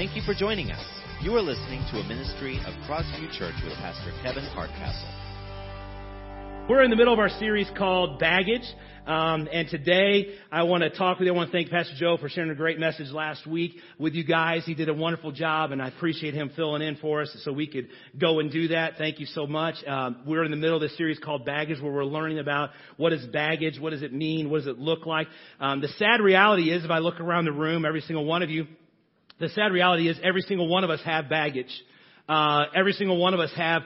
Thank you for joining us. You are listening to a ministry of Crossview Church with Pastor Kevin Hardcastle. We're in the middle of our series called Baggage. Um, and today I want to talk with you. I want to thank Pastor Joe for sharing a great message last week with you guys. He did a wonderful job and I appreciate him filling in for us so we could go and do that. Thank you so much. Um, we're in the middle of this series called Baggage where we're learning about what is baggage, what does it mean, what does it look like. Um, the sad reality is if I look around the room, every single one of you, the sad reality is every single one of us have baggage. Uh, every single one of us have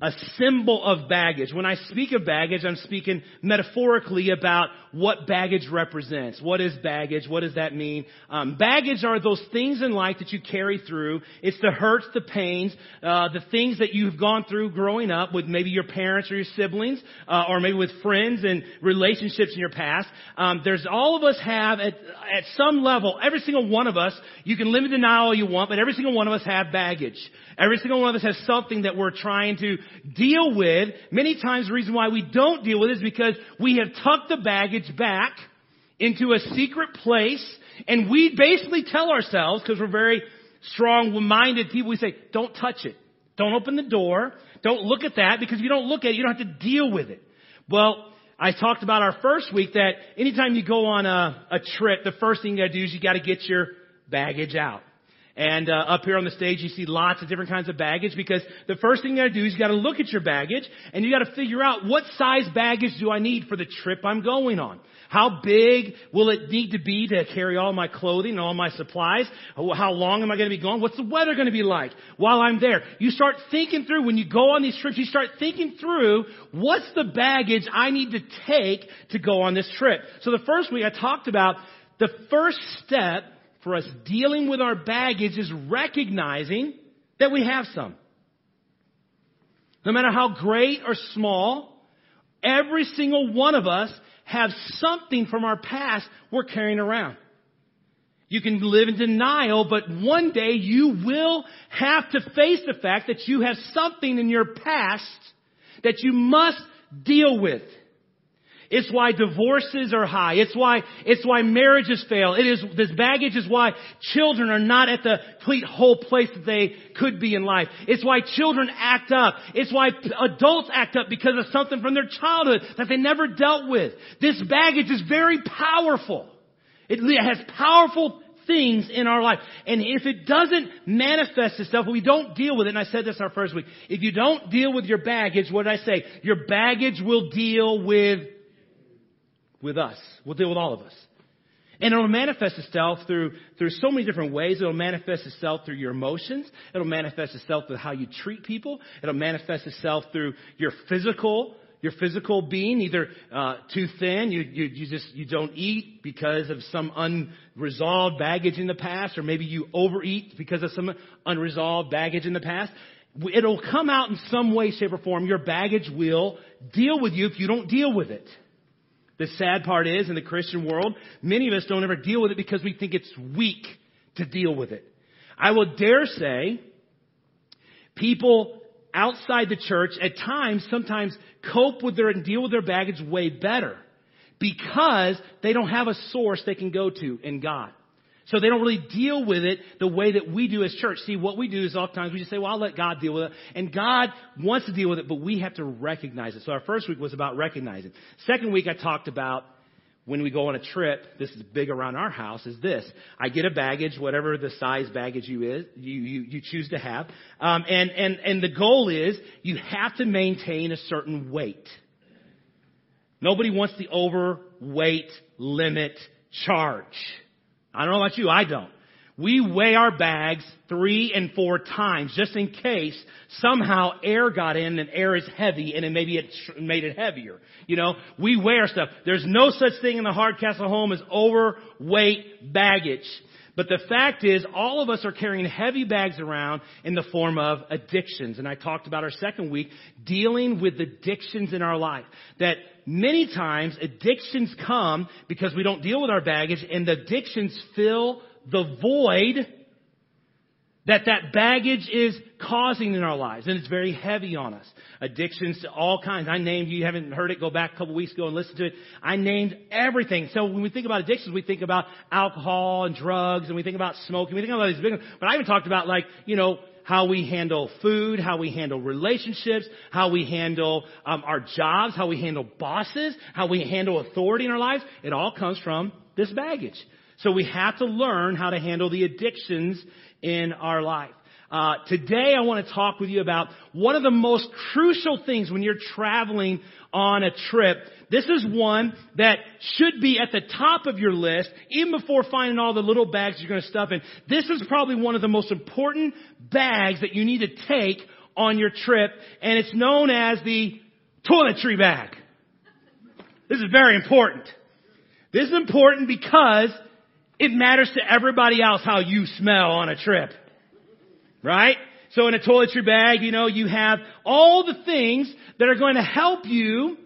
a symbol of baggage. When I speak of baggage, I'm speaking metaphorically about what baggage represents. What is baggage? What does that mean? Um, baggage are those things in life that you carry through. It's the hurts, the pains, uh, the things that you've gone through growing up with maybe your parents or your siblings, uh, or maybe with friends and relationships in your past. Um, there's all of us have at at some level. Every single one of us. You can live in denial all you want, but every single one of us have baggage. Every single one of us has something that we're trying to deal with. Many times the reason why we don't deal with it is because we have tucked the baggage back into a secret place and we basically tell ourselves, because we're very strong-minded people, we say, don't touch it. Don't open the door. Don't look at that because if you don't look at it, you don't have to deal with it. Well, I talked about our first week that anytime you go on a, a trip, the first thing you gotta do is you gotta get your baggage out. And uh, up here on the stage, you see lots of different kinds of baggage because the first thing you got to do is you got to look at your baggage and you got to figure out what size baggage do I need for the trip I'm going on. How big will it need to be to carry all my clothing and all my supplies? How long am I going to be gone? What's the weather going to be like while I'm there? You start thinking through, when you go on these trips, you start thinking through, what's the baggage I need to take to go on this trip? So the first week I talked about the first step for us dealing with our baggage is recognizing that we have some. No matter how great or small, every single one of us have something from our past we're carrying around. You can live in denial, but one day you will have to face the fact that you have something in your past that you must deal with. It's why divorces are high. It's why, it's why marriages fail. It is, this baggage is why children are not at the complete whole place that they could be in life. It's why children act up. It's why adults act up because of something from their childhood that they never dealt with. This baggage is very powerful. It has powerful things in our life. And if it doesn't manifest itself, we don't deal with it, and I said this our first week, if you don't deal with your baggage, what did I say? Your baggage will deal with with us. We'll deal with all of us. And it'll manifest itself through, through so many different ways. It'll manifest itself through your emotions. It'll manifest itself through how you treat people. It'll manifest itself through your physical, your physical being, either uh, too thin, you, you, you just you don't eat because of some unresolved baggage in the past, or maybe you overeat because of some unresolved baggage in the past. It'll come out in some way, shape, or form. Your baggage will deal with you if you don't deal with it. The sad part is, in the Christian world, many of us don't ever deal with it because we think it's weak to deal with it. I will dare say, people outside the church at times sometimes cope with their and deal with their baggage way better because they don't have a source they can go to in God. So they don't really deal with it the way that we do as church. See, what we do is oftentimes we just say, well, I'll let God deal with it. And God wants to deal with it, but we have to recognize it. So our first week was about recognizing. Second week I talked about when we go on a trip, this is big around our house, is this. I get a baggage, whatever the size baggage you is, you, you, you choose to have. Um, and, and, and the goal is you have to maintain a certain weight. Nobody wants the overweight limit charge. I don't know about you, I don't. we weigh our bags three and four times just in case somehow air got in and air is heavy and then maybe it made it heavier. You know, we our stuff. There's no such thing in the Hardcastle home as overweight baggage. But the fact is, all of us are carrying heavy bags around in the form of addictions. And I talked about our second week, dealing with addictions in our life. That many times addictions come because we don't deal with our baggage and the addictions fill the void that that baggage is causing in our lives. And it's very heavy on us. Addictions to all kinds. I named, you haven't heard it, go back a couple weeks ago and listen to it. I named everything. So when we think about addictions, we think about alcohol and drugs and we think about smoking. We think about these big ones. But I even talked about like, you know, how we handle food, how we handle relationships, how we handle um, our jobs, how we handle bosses, how we handle authority in our lives. It all comes from this baggage. So we have to learn how to handle the addictions in our life. Uh, today I want to talk with you about one of the most crucial things when you're traveling on a trip. This is one that should be at the top of your list, even before finding all the little bags you're going to stuff in. This is probably one of the most important bags that you need to take on your trip, and it's known as the toiletry bag. This is very important. This is important because it matters to everybody else how you smell on a trip. Right? So in a toiletry bag, you know, you have all the things that are going to help you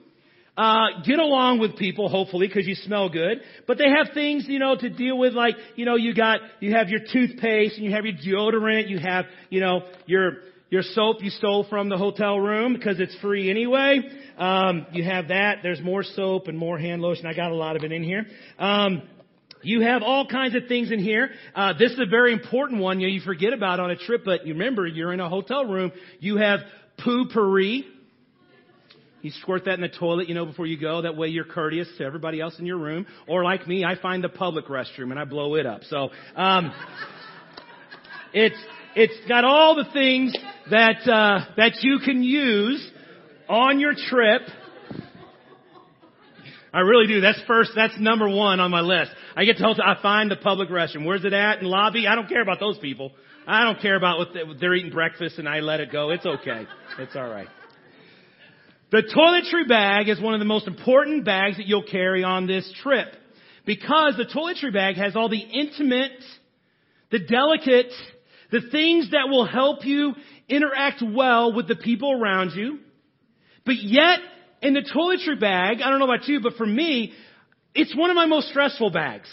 uh, get along with people, hopefully, because you smell good. But they have things, you know, to deal with, like, you know, you got, you have your toothpaste and you have your deodorant, you have, you know, your your soap you stole from the hotel room because it's free anyway. Um, you have that. There's more soap and more hand lotion. I got a lot of it in here. Um, you have all kinds of things in here. Uh, this is a very important one. You, know, you forget about on a trip, but you remember you're in a hotel room. You have Poo-Pourri. You squirt that in the toilet, you know, before you go. That way you're courteous to everybody else in your room. Or like me, I find the public restroom and I blow it up. So, um, it's, it's got all the things that, uh, that you can use on your trip. I really do. That's first, that's number one on my list. I get told I find the public restroom. Where's it at? In lobby? I don't care about those people. I don't care about what they're eating breakfast and I let it go. It's okay. It's alright. The toiletry bag is one of the most important bags that you'll carry on this trip. Because the toiletry bag has all the intimate, the delicate, the things that will help you interact well with the people around you. But yet, in the toiletry bag, I don't know about you, but for me, it's one of my most stressful bags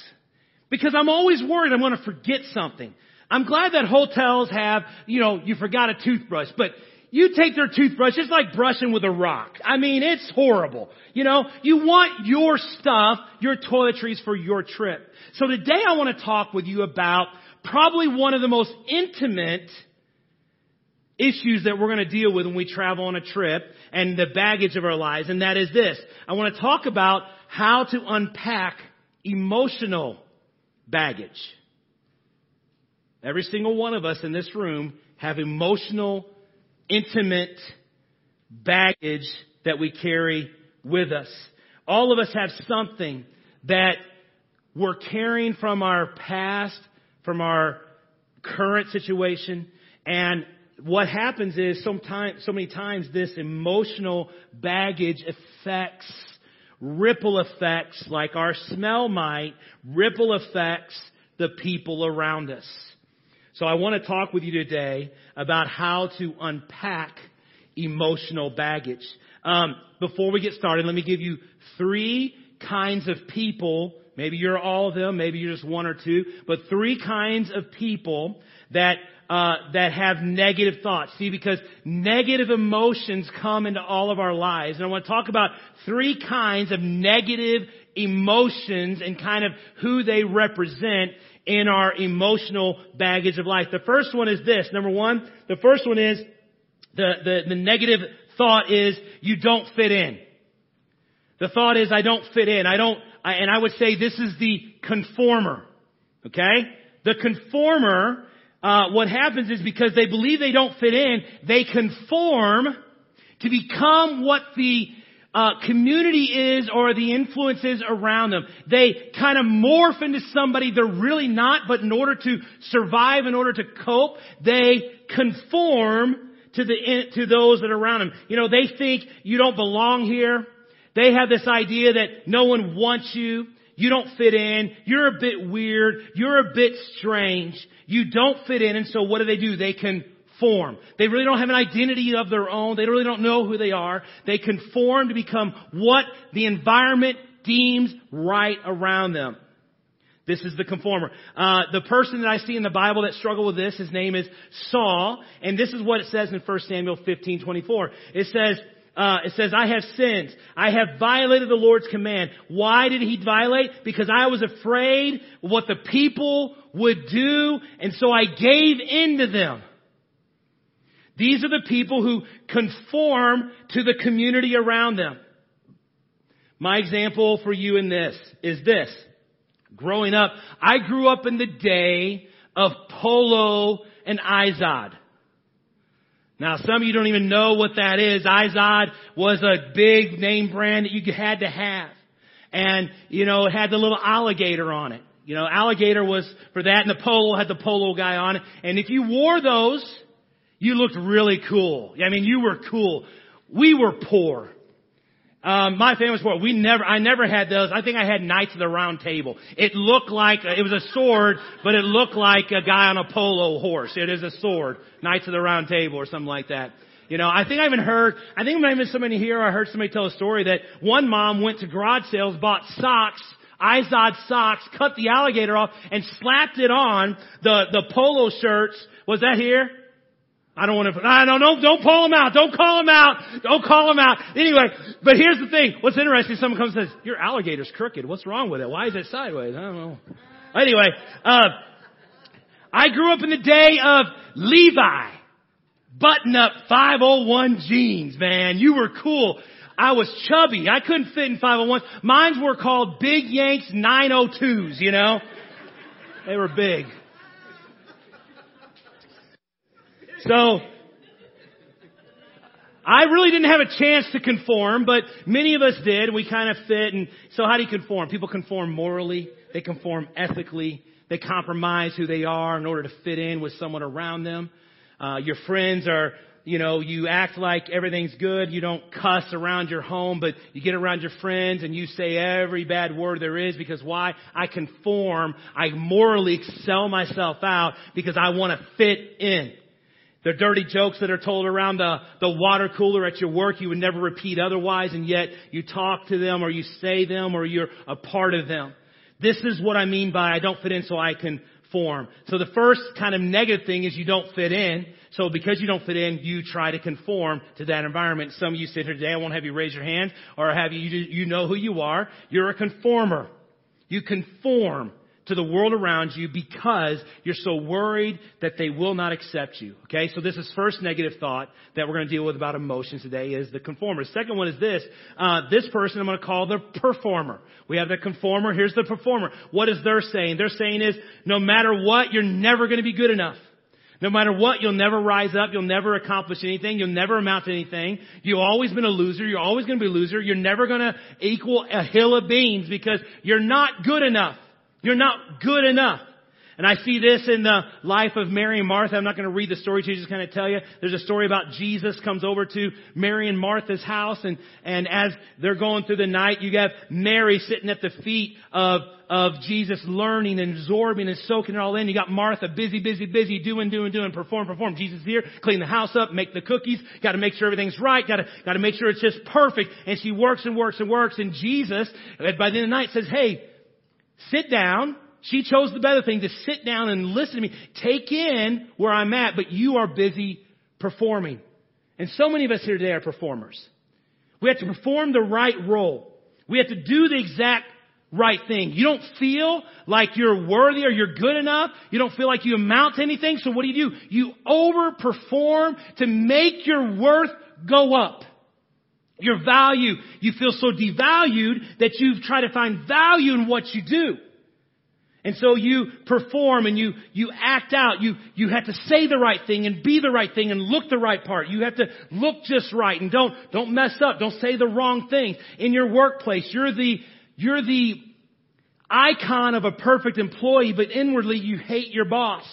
because I'm always worried I'm going to forget something. I'm glad that hotels have, you know, you forgot a toothbrush, but you take their toothbrush, it's like brushing with a rock. I mean, it's horrible. You know, you want your stuff, your toiletries for your trip. So today I want to talk with you about probably one of the most intimate issues that we're going to deal with when we travel on a trip and the baggage of our lives, and that is this. I want to talk about how to unpack emotional baggage. Every single one of us in this room have emotional, intimate baggage that we carry with us. All of us have something that we're carrying from our past, from our current situation, and what happens is sometimes, so many times this emotional baggage affects ripple effects like our smell might ripple effects the people around us. So I want to talk with you today about how to unpack emotional baggage. Um, before we get started, let me give you three kinds of people. Maybe you're all of them, maybe you're just one or two, but three kinds of people that uh, that have negative thoughts. See, because negative emotions come into all of our lives, and I want to talk about three kinds of negative emotions and kind of who they represent in our emotional baggage of life. The first one is this. Number one, the first one is the, the, the negative thought is you don't fit in. The thought is I don't fit in. I don't, and I would say this is the conformer. Okay? The conformer uh, what happens is because they believe they don't fit in, they conform to become what the uh, community is or the influences around them. They kind of morph into somebody they're really not, but in order to survive, in order to cope, they conform to the to those that are around them. You know, they think you don't belong here. They have this idea that no one wants you. You don't fit in. You're a bit weird. You're a bit strange. You don't fit in. And so what do they do? They conform. They really don't have an identity of their own. They really don't know who they are. They conform to become what the environment deems right around them. This is the conformer. Uh, the person that I see in the Bible that struggled with this, his name is Saul, and this is what it says in 1 Samuel 15, 24. It says, uh, it says, I have sinned. I have violated the Lord's command. Why did he violate? Because I was afraid what the people would do, and so I gave in to them. These are the people who conform to the community around them. My example for you in this is this. Growing up, I grew up in the day of Polo and Izod. Now, some of you don't even know what that is. Izod was a big name brand that you had to have. And, you know, it had the little alligator on it. You know, alligator was for that, and the polo had the polo guy on it. And if you wore those, you looked really cool. I mean, you were cool. We were poor. Um, my family poor. We never, I never had those. I think I had Knights of the Round Table. It looked like, it was a sword, but it looked like a guy on a polo horse. It is a sword. Knights of the Round Table or something like that. You know, I think I even heard, I think maybe somebody here, I heard somebody tell a story that one mom went to garage sales, bought socks, Izod socks, cut the alligator off, and slapped it on the, the polo shirts. Was that here? I don't want to, I don't, don't, don't call him out. Don't call him out. Don't call him out. Anyway, but here's the thing. What's interesting, someone comes and says, your alligator's crooked. What's wrong with it? Why is it sideways? I don't know. Anyway, uh, I grew up in the day of Levi. Button up 501 jeans, man. You were cool. I was chubby. I couldn't fit in 501s. Mines were called Big Yanks 902s, you know? They were big. So, I really didn't have a chance to conform, but many of us did. We kind of fit. And so how do you conform? People conform morally. They conform ethically. They compromise who they are in order to fit in with someone around them. Uh, your friends are, you know, you act like everything's good. You don't cuss around your home, but you get around your friends and you say every bad word there is because why? I conform. I morally sell myself out because I want to fit in. The dirty jokes that are told around the, the water cooler at your work you would never repeat otherwise, and yet you talk to them or you say them or you're a part of them. This is what I mean by I don't fit in so I conform. So the first kind of negative thing is you don't fit in. So because you don't fit in, you try to conform to that environment. Some of you sit here today, I won't have you raise your hand or have you, you know who you are. You're a conformer. You conform to the world around you because you're so worried that they will not accept you. Okay, so this is first negative thought that we're going to deal with about emotions today is the conformer. Second one is this. Uh, this person I'm going to call the performer. We have the conformer. Here's the performer. What is their saying? Their saying is, no matter what, you're never going to be good enough. No matter what, you'll never rise up. You'll never accomplish anything. You'll never amount to anything. You've always been a loser. You're always going to be a loser. You're never going to equal a hill of beans because you're not good enough. You're not good enough. And I see this in the life of Mary and Martha. I'm not going to read the story to you, just kind of tell you. There's a story about Jesus comes over to Mary and Martha's house, and, and as they're going through the night, you have Mary sitting at the feet of, of Jesus, learning and absorbing and soaking it all in. You got Martha busy, busy, busy, doing, doing, doing, perform, perform. Jesus here, clean the house up, make the cookies, got to make sure everything's right, got to, got to make sure it's just perfect. And she works and works and works, and Jesus, by the end of the night, says, hey, Sit down. She chose the better thing to sit down and listen to me. Take in where I'm at, but you are busy performing. And so many of us here today are performers. We have to perform the right role. We have to do the exact right thing. You don't feel like you're worthy or you're good enough. You don't feel like you amount to anything. So what do you do? You overperform to make your worth go up. Your value, you feel so devalued that you try to find value in what you do. And so you perform and you, you act out. You, you have to say the right thing and be the right thing and look the right part. You have to look just right and don't, don't mess up. Don't say the wrong thing. In your workplace, you're the, you're the icon of a perfect employee, but inwardly you hate your boss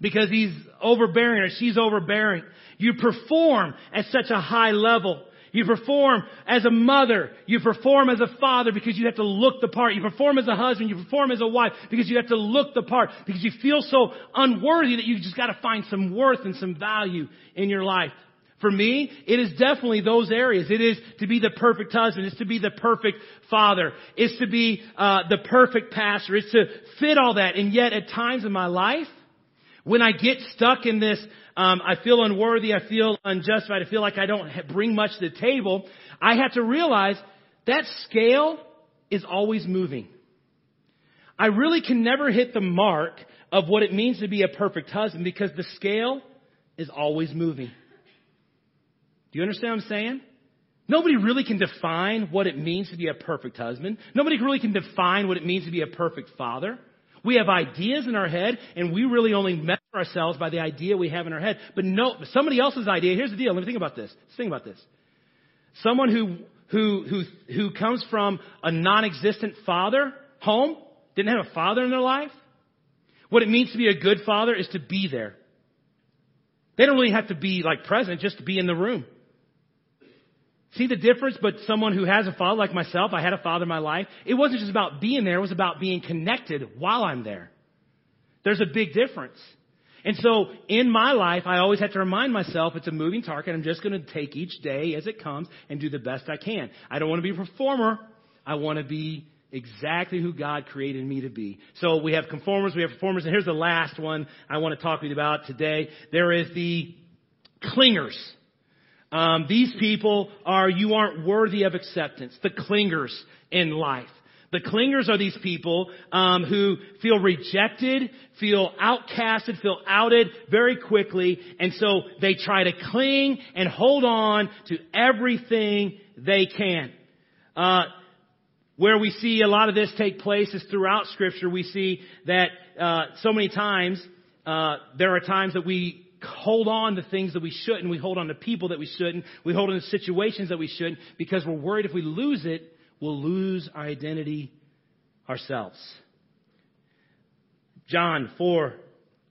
because he's overbearing or she's overbearing. You perform at such a high level. You perform as a mother. You perform as a father because you have to look the part. You perform as a husband. You perform as a wife because you have to look the part because you feel so unworthy that you just got to find some worth and some value in your life. For me, it is definitely those areas. It is to be the perfect husband. It's to be the perfect father. It's to be uh, the perfect pastor. It's to fit all that. And yet, at times in my life, when I get stuck in this um, I feel unworthy, I feel unjustified, I feel like I don't bring much to the table, I have to realize that scale is always moving. I really can never hit the mark of what it means to be a perfect husband because the scale is always moving. Do you understand what I'm saying? Nobody really can define what it means to be a perfect husband. Nobody really can define what it means to be a perfect father. We have ideas in our head, and we really only measure ourselves by the idea we have in our head. But no, somebody else's idea. Here's the deal. Let me think about this. Let's think about this. Someone who who who who comes from a non-existent father home, didn't have a father in their life. What it means to be a good father is to be there. They don't really have to be like present, just to be in the room. See the difference? But someone who has a father like myself, I had a father in my life. It wasn't just about being there, it was about being connected while I'm there. There's a big difference. And so in my life, I always have to remind myself it's a moving target. I'm just going to take each day as it comes and do the best I can. I don't want to be a performer. I want to be exactly who God created me to be. So we have conformers, we have performers, and here's the last one I want to talk to you about today. There is the clingers. Um, these people are, you aren't worthy of acceptance. The clingers in life. The clingers are these people um, who feel rejected, feel outcasted, feel outed very quickly, and so they try to cling and hold on to everything they can. Uh, where we see a lot of this take place is throughout Scripture. We see that uh, so many times uh, there are times that we hold on to things that we shouldn't. We hold on to people that we shouldn't. We hold on to situations that we shouldn't because we're worried if we lose it, we'll lose our identity ourselves. John 4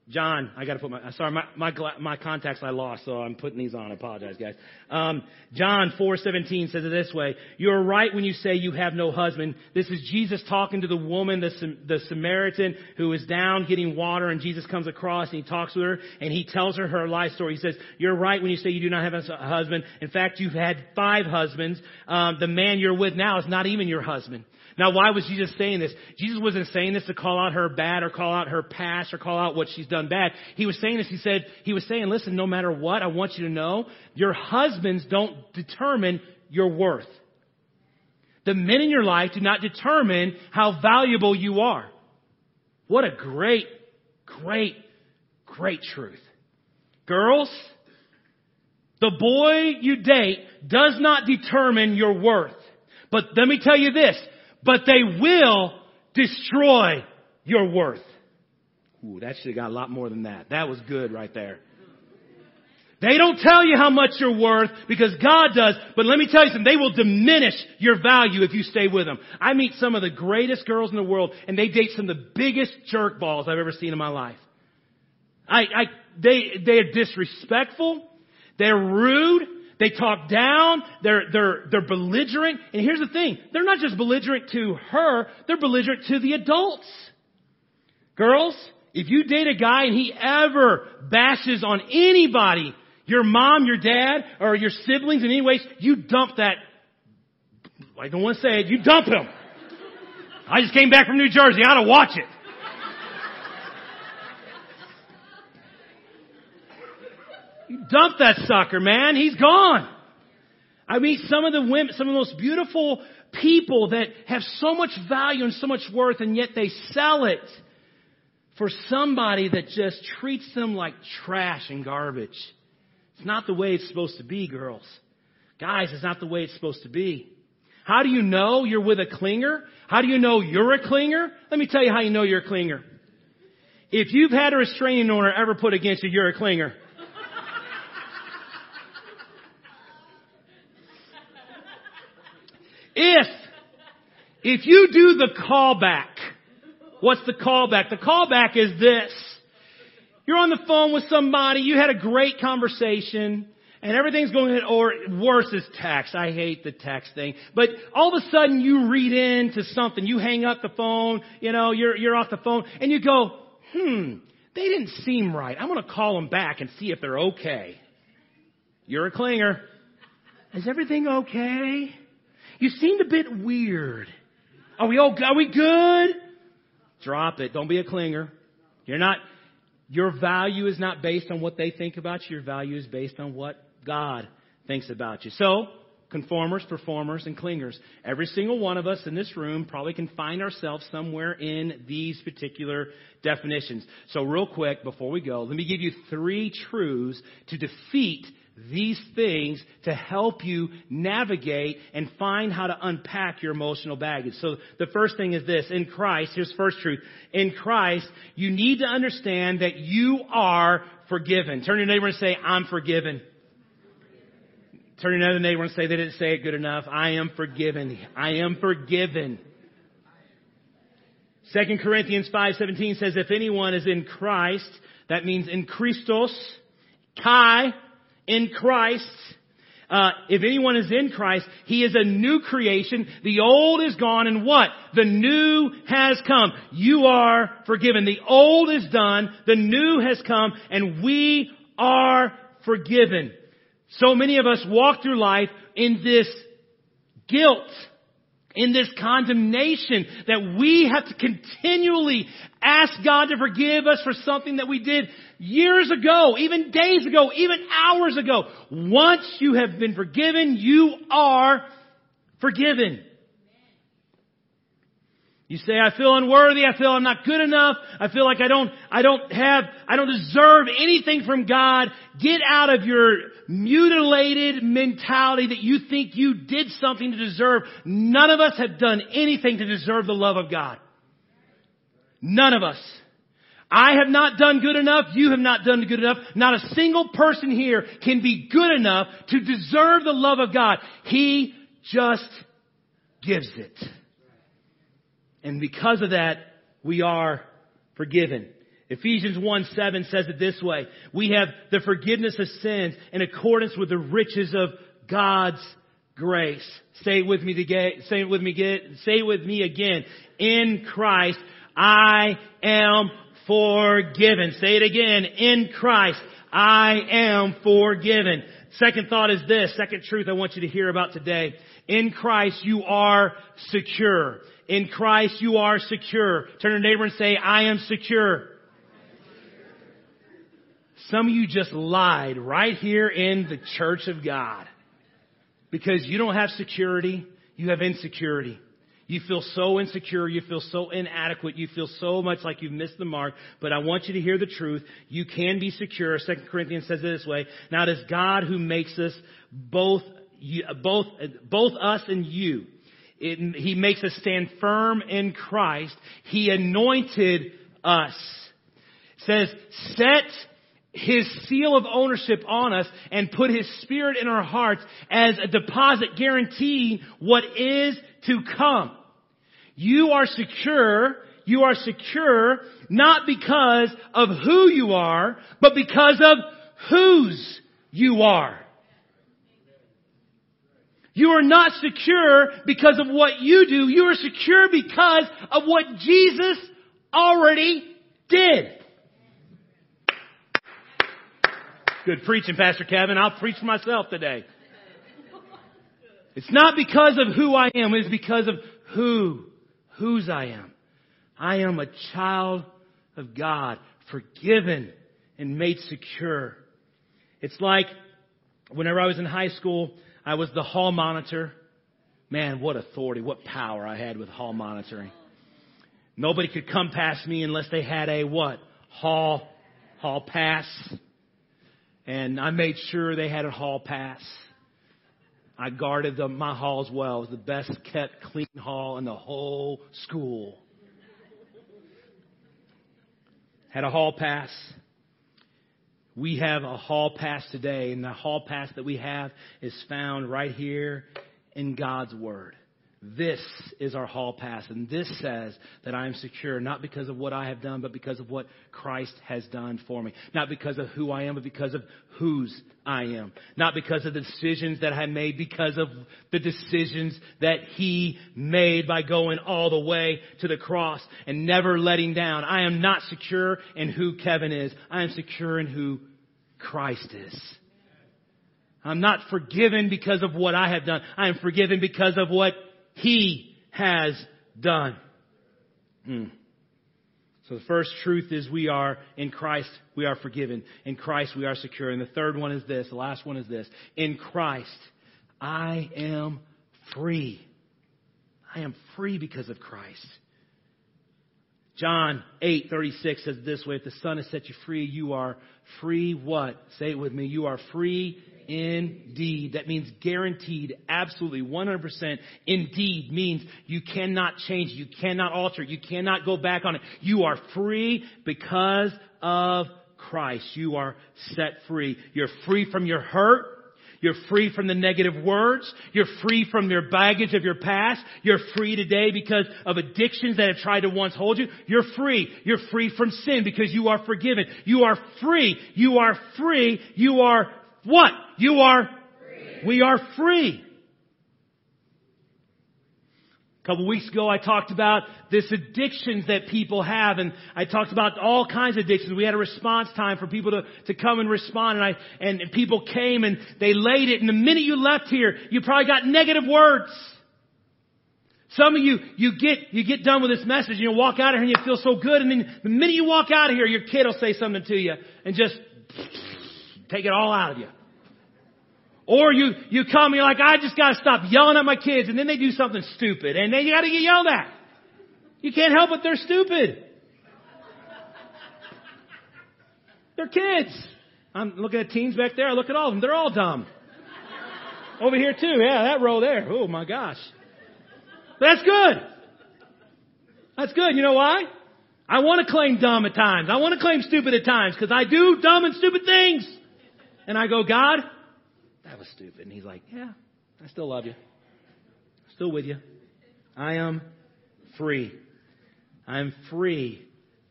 John, I got to put my sorry my my my contacts I lost, so I'm putting these on. I apologize, guys. Um, John four seventeen says it this way: You are right when you say you have no husband. This is Jesus talking to the woman, the the Samaritan who is down getting water, and Jesus comes across and he talks with her and he tells her her life story. He says, "You're right when you say you do not have a husband. In fact, you've had five husbands. Um, the man you're with now is not even your husband." Now, why was Jesus saying this? Jesus wasn't saying this to call out her bad or call out her past or call out what she's done bad. He was saying this, he said, he was saying, listen, no matter what, I want you to know, your husbands don't determine your worth. The men in your life do not determine how valuable you are. What a great, great, great truth. Girls, the boy you date does not determine your worth. But let me tell you this, but they will destroy your worth. Ooh, that should have got a lot more than that. That was good right there. They don't tell you how much you're worth because God does, but let me tell you something, they will diminish your value if you stay with them. I meet some of the greatest girls in the world and they date some of the biggest jerk balls I've ever seen in my life. I, I, they, they are disrespectful. They're rude. They talk down. They're, they're, they're belligerent. And here's the thing. They're not just belligerent to her. They're belligerent to the adults. Girls, if you date a guy and he ever bashes on anybody, your mom, your dad, or your siblings in any way, you dump that. I don't want to say it. You dump him. I just came back from New Jersey. I ought to watch it. You dump that sucker, man. He's gone. I mean, some of the women, some of the most beautiful people that have so much value and so much worth, and yet they sell it for somebody that just treats them like trash and garbage. It's not the way it's supposed to be, girls. Guys, it's not the way it's supposed to be. How do you know you're with a clinger? How do you know you're a clinger? Let me tell you how you know you're a clinger. If you've had a restraining order ever put against you, you're a clinger. if, if you do the callback, what's the callback? The callback is this. You're on the phone with somebody, you had a great conversation, and everything's going, or worse is text. I hate the text thing. But all of a sudden you read into something, you hang up the phone, you know, you're, you're off the phone, and you go, hmm, they didn't seem right. I'm going to call them back and see if they're okay. You're a clinger. Is everything okay? You seemed a bit weird. Are we all, are we good? Drop it. Don't be a clinger. You're not, your value is not based on what they think about you. Your value is based on what God thinks about you. So, conformers, performers, and clingers. Every single one of us in this room probably can find ourselves somewhere in these particular definitions. So real quick, before we go, let me give you three truths to defeat these things to help you navigate and find how to unpack your emotional baggage. So the first thing is this, in Christ, here's first truth. In Christ, you need to understand that you are forgiven. Turn your neighbor and say, I'm forgiven. Turn to another neighbor and say, they didn't say it good enough. I am forgiven. I am forgiven. 2 Corinthians 5.17 says, if anyone is in Christ, that means in Christos, Kai, in Christ, uh, if anyone is in Christ, he is a new creation. The old is gone and what? The new has come. You are forgiven. The old is done. The new has come and we are forgiven. So many of us walk through life in this guilt in this condemnation that we have to continually ask God to forgive us for something that we did years ago, even days ago, even hours ago. Once you have been forgiven, you are forgiven. You say, I feel unworthy, I feel I'm not good enough, I feel like I don't, I don't have, I don't deserve anything from God. Get out of your mutilated mentality that you think you did something to deserve. None of us have done anything to deserve the love of God. None of us. I have not done good enough. You have not done good enough. Not a single person here can be good enough to deserve the love of God. He just gives it. And because of that, we are forgiven. Ephesians 1 7 says it this way. We have the forgiveness of sins in accordance with the riches of God's grace. Say it with me again. Say it with me again. Say it with me again. In Christ, I am forgiven. Say it again. In Christ, I am forgiven. Second thought is this. Second truth I want you to hear about today. In Christ, you are secure. In Christ, you are secure. Turn to your neighbor and say, I am secure. Some of you just lied right here in the church of God. Because you don't have security, you have insecurity. You feel so insecure, you feel so inadequate, you feel so much like you've missed the mark, but I want you to hear the truth. You can be secure. Second Corinthians says it this way. Now it is God who makes us both, both, both us and you. It, he makes us stand firm in Christ. He anointed us. It says, set his seal of ownership on us and put his spirit in our hearts as a deposit guaranteeing what is to come. You are secure. You are secure not because of who you are, but because of whose you are. You are not secure because of what you do. You are secure because of what Jesus already did. Good preaching, Pastor Kevin. I'll preach for myself today. It's not because of who I am, it's because of who, whose I am. I am a child of God, forgiven and made secure. It's like whenever I was in high school, I was the hall monitor. Man, what authority, what power I had with hall monitoring. Nobody could come past me unless they had a what? Hall, hall pass and I made sure they had a hall pass. I guarded the, my halls well. It was the best kept clean hall in the whole school. Had a hall pass. We have a hall pass today, and the hall pass that we have is found right here in God's Word. This is our hall pass, and this says that I am secure, not because of what I have done, but because of what Christ has done for me. Not because of who I am, but because of whose I am. Not because of the decisions that I made, because of the decisions that He made by going all the way to the cross and never letting down. I am not secure in who Kevin is. I am secure in who Christ is. I'm not forgiven because of what I have done. I am forgiven because of what he has done. Mm. So the first truth is we are in Christ, we are forgiven. In Christ, we are secure. And the third one is this, the last one is this. In Christ, I am free. I am free because of Christ. John 8:36 says this way, if the Son has set you free, you are free what? Say it with me. You are free indeed. That means guaranteed, absolutely, 100%. Indeed means you cannot change, you cannot alter, you cannot go back on it. You are free because of Christ. You are set free. You're free from your hurt. You're free from the negative words. You're free from your baggage of your past. You're free today because of addictions that have tried to once hold you. You're free. You're free from sin because you are forgiven. You are free. You are free. You are what? You are, free. we are free. A couple weeks ago, I talked about this addictions that people have, and I talked about all kinds of addictions. We had a response time for people to, to come and respond, and I and people came and they laid it. And the minute you left here, you probably got negative words. Some of you, you get you get done with this message, and you walk out of here and you feel so good, and then the minute you walk out of here, your kid will say something to you and just take it all out of you. Or you, you come you're like, I just gotta stop yelling at my kids and then they do something stupid and then you gotta get yelled at. You can't help it, they're stupid. They're kids. I'm looking at teens back there, I look at all of them, they're all dumb. Over here too, yeah, that row there. Oh my gosh. That's good. That's good. You know why? I want to claim dumb at times. I want to claim stupid at times because I do dumb and stupid things. And I go, God, that was stupid. And he's like, yeah, I still love you. Still with you. I am free. I am free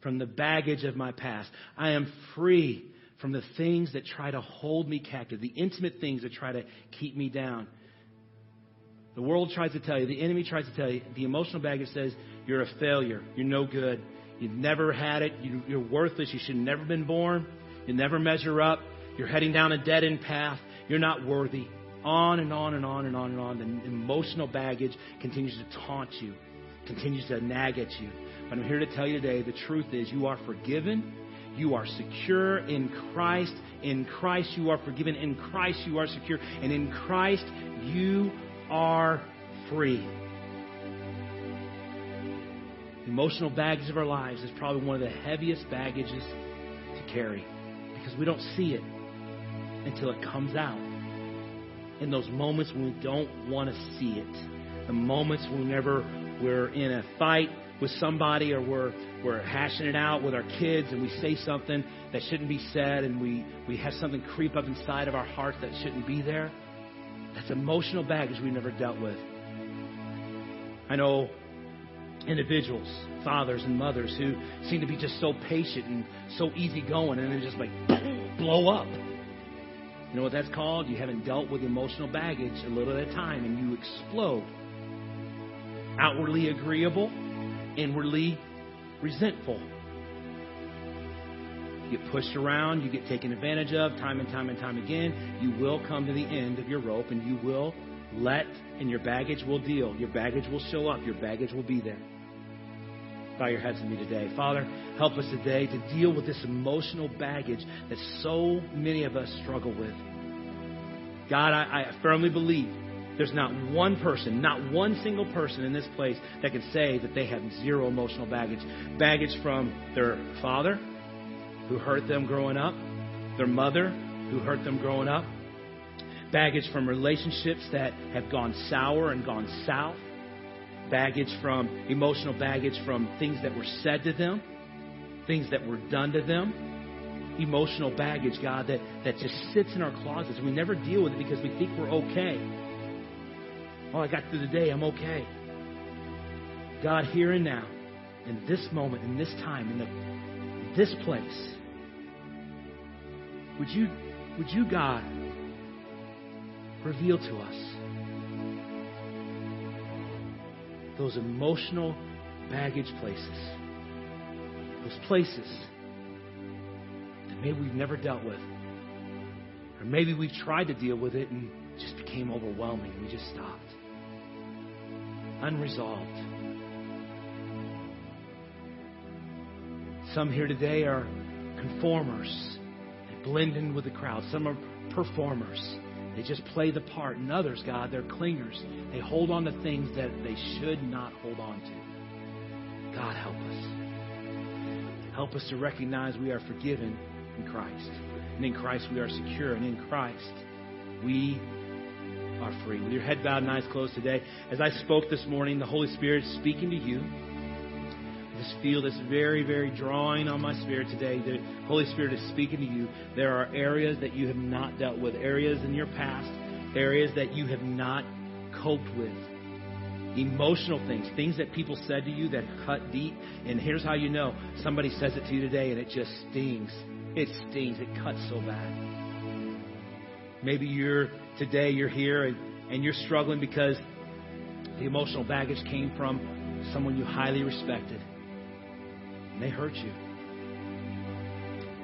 from the baggage of my past. I am free from the things that try to hold me captive, the intimate things that try to keep me down. The world tries to tell you, the enemy tries to tell you, the emotional baggage says you're a failure, you're no good, you've never had it, you're worthless, you should have never been born, you never measure up, you're heading down a dead end path, you're not worthy. On and on and on and on and on. The emotional baggage continues to taunt you, continues to nag at you. But I'm here to tell you today the truth is you are forgiven. You are secure in Christ. In Christ, you are forgiven. In Christ, you are secure. And in Christ, you are free. The emotional baggage of our lives is probably one of the heaviest baggages to carry because we don't see it until it comes out. In those moments when we don't want to see it, the moments whenever we're in a fight with somebody or we're we're hashing it out with our kids and we say something that shouldn't be said and we, we have something creep up inside of our heart that shouldn't be there. That's emotional baggage we never dealt with. I know individuals, fathers and mothers who seem to be just so patient and so easygoing and then just like blow up. You know what that's called? You haven't dealt with emotional baggage a little at a time and you explode. Outwardly agreeable, inwardly resentful. You get pushed around, you get taken advantage of time and time and time again. You will come to the end of your rope and you will let, and your baggage will deal. Your baggage will show up, your baggage will be there. Bow your heads with me today. Father, help us today to deal with this emotional baggage that so many of us struggle with. God, I, I firmly believe there's not one person, not one single person in this place that can say that they have zero emotional baggage. Baggage from their father, who hurt them growing up, their mother, who hurt them growing up, baggage from relationships that have gone sour and gone south, baggage from emotional baggage from things that were said to them, things that were done to them, emotional baggage, God, that, that just sits in our closets. We never deal with it because we think we're okay. Oh, I got through the day, I'm okay. God, here and now, in this moment, in this time, in, the, in this place, would you, would you, God, reveal to us those emotional baggage places, those places that maybe we've never dealt with, or maybe we've tried to deal with it and just became overwhelming. We just stopped. Unresolved. Some here today are conformers. They blend in with the crowd. Some are performers. They just play the part. And others, God, they're clingers. They hold on to things that they should not hold on to. God, help us. Help us to recognize we are forgiven in Christ. And in Christ we are secure. And in Christ we are free. With your head bowed and eyes closed today, as I spoke this morning, the Holy Spirit is speaking to you. Just feel this very, very drawing on my spirit today. The Holy Spirit is speaking to you. There are areas that you have not dealt with, areas in your past, areas that you have not coped with. Emotional things, things that people said to you that cut deep. And here's how you know somebody says it to you today and it just stings. It stings. It cuts so bad. Maybe you're today, you're here and, and you're struggling because the emotional baggage came from someone you highly respected and they hurt you.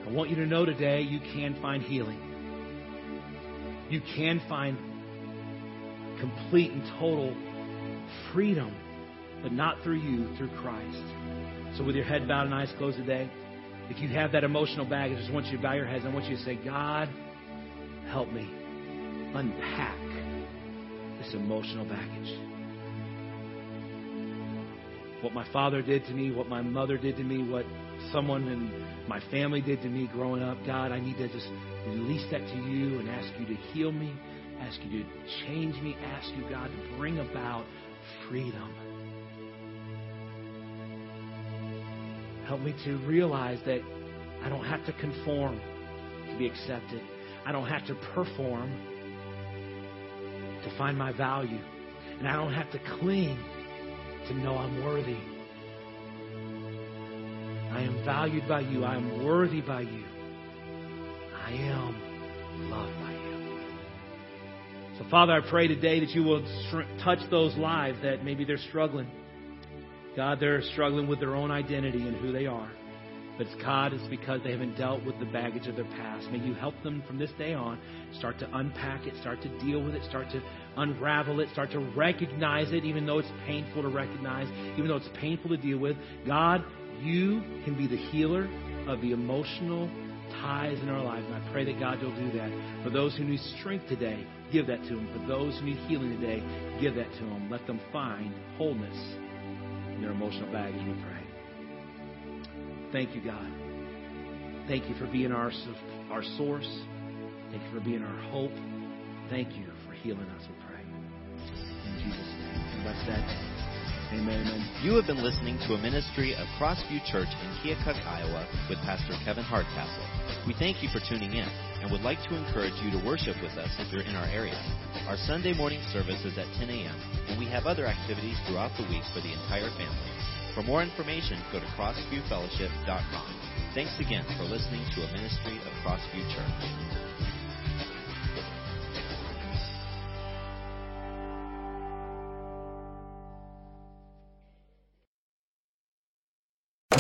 I want you to know today you can find healing. You can find complete and total freedom, but not through you, through Christ. So, with your head bowed and eyes closed today, if you have that emotional baggage, I just want you to bow your heads. I want you to say, God, help me unpack this emotional baggage what my father did to me, what my mother did to me, what someone in my family did to me growing up. God, I need to just release that to you and ask you to heal me, ask you to change me, ask you, God, to bring about freedom. Help me to realize that I don't have to conform to be accepted. I don't have to perform to find my value. And I don't have to cling to know I'm worthy. I am valued by you. I am worthy by you. I am loved by you. So, Father, I pray today that you will touch those lives that maybe they're struggling. God, they're struggling with their own identity and who they are. But it's God, it's because they haven't dealt with the baggage of their past. May you help them from this day on start to unpack it, start to deal with it, start to unravel it, start to recognize it, even though it's painful to recognize, even though it's painful to deal with. God, you can be the healer of the emotional ties in our lives. And I pray that God will do that. For those who need strength today, give that to them. For those who need healing today, give that to them. Let them find wholeness in their emotional baggage, we pray. Thank you, God. Thank you for being our, our source. Thank you for being our hope. Thank you for healing us, we pray. In Jesus' name. Everybody said, Amen, amen. You have been listening to a ministry of Crossview Church in Keokuk, Iowa with Pastor Kevin Hardcastle. We thank you for tuning in and would like to encourage you to worship with us if you're in our area. Our Sunday morning service is at 10 a.m., and we have other activities throughout the week for the entire family. For more information, go to crossviewfellowship.com. Thanks again for listening to a ministry of Crossview Church.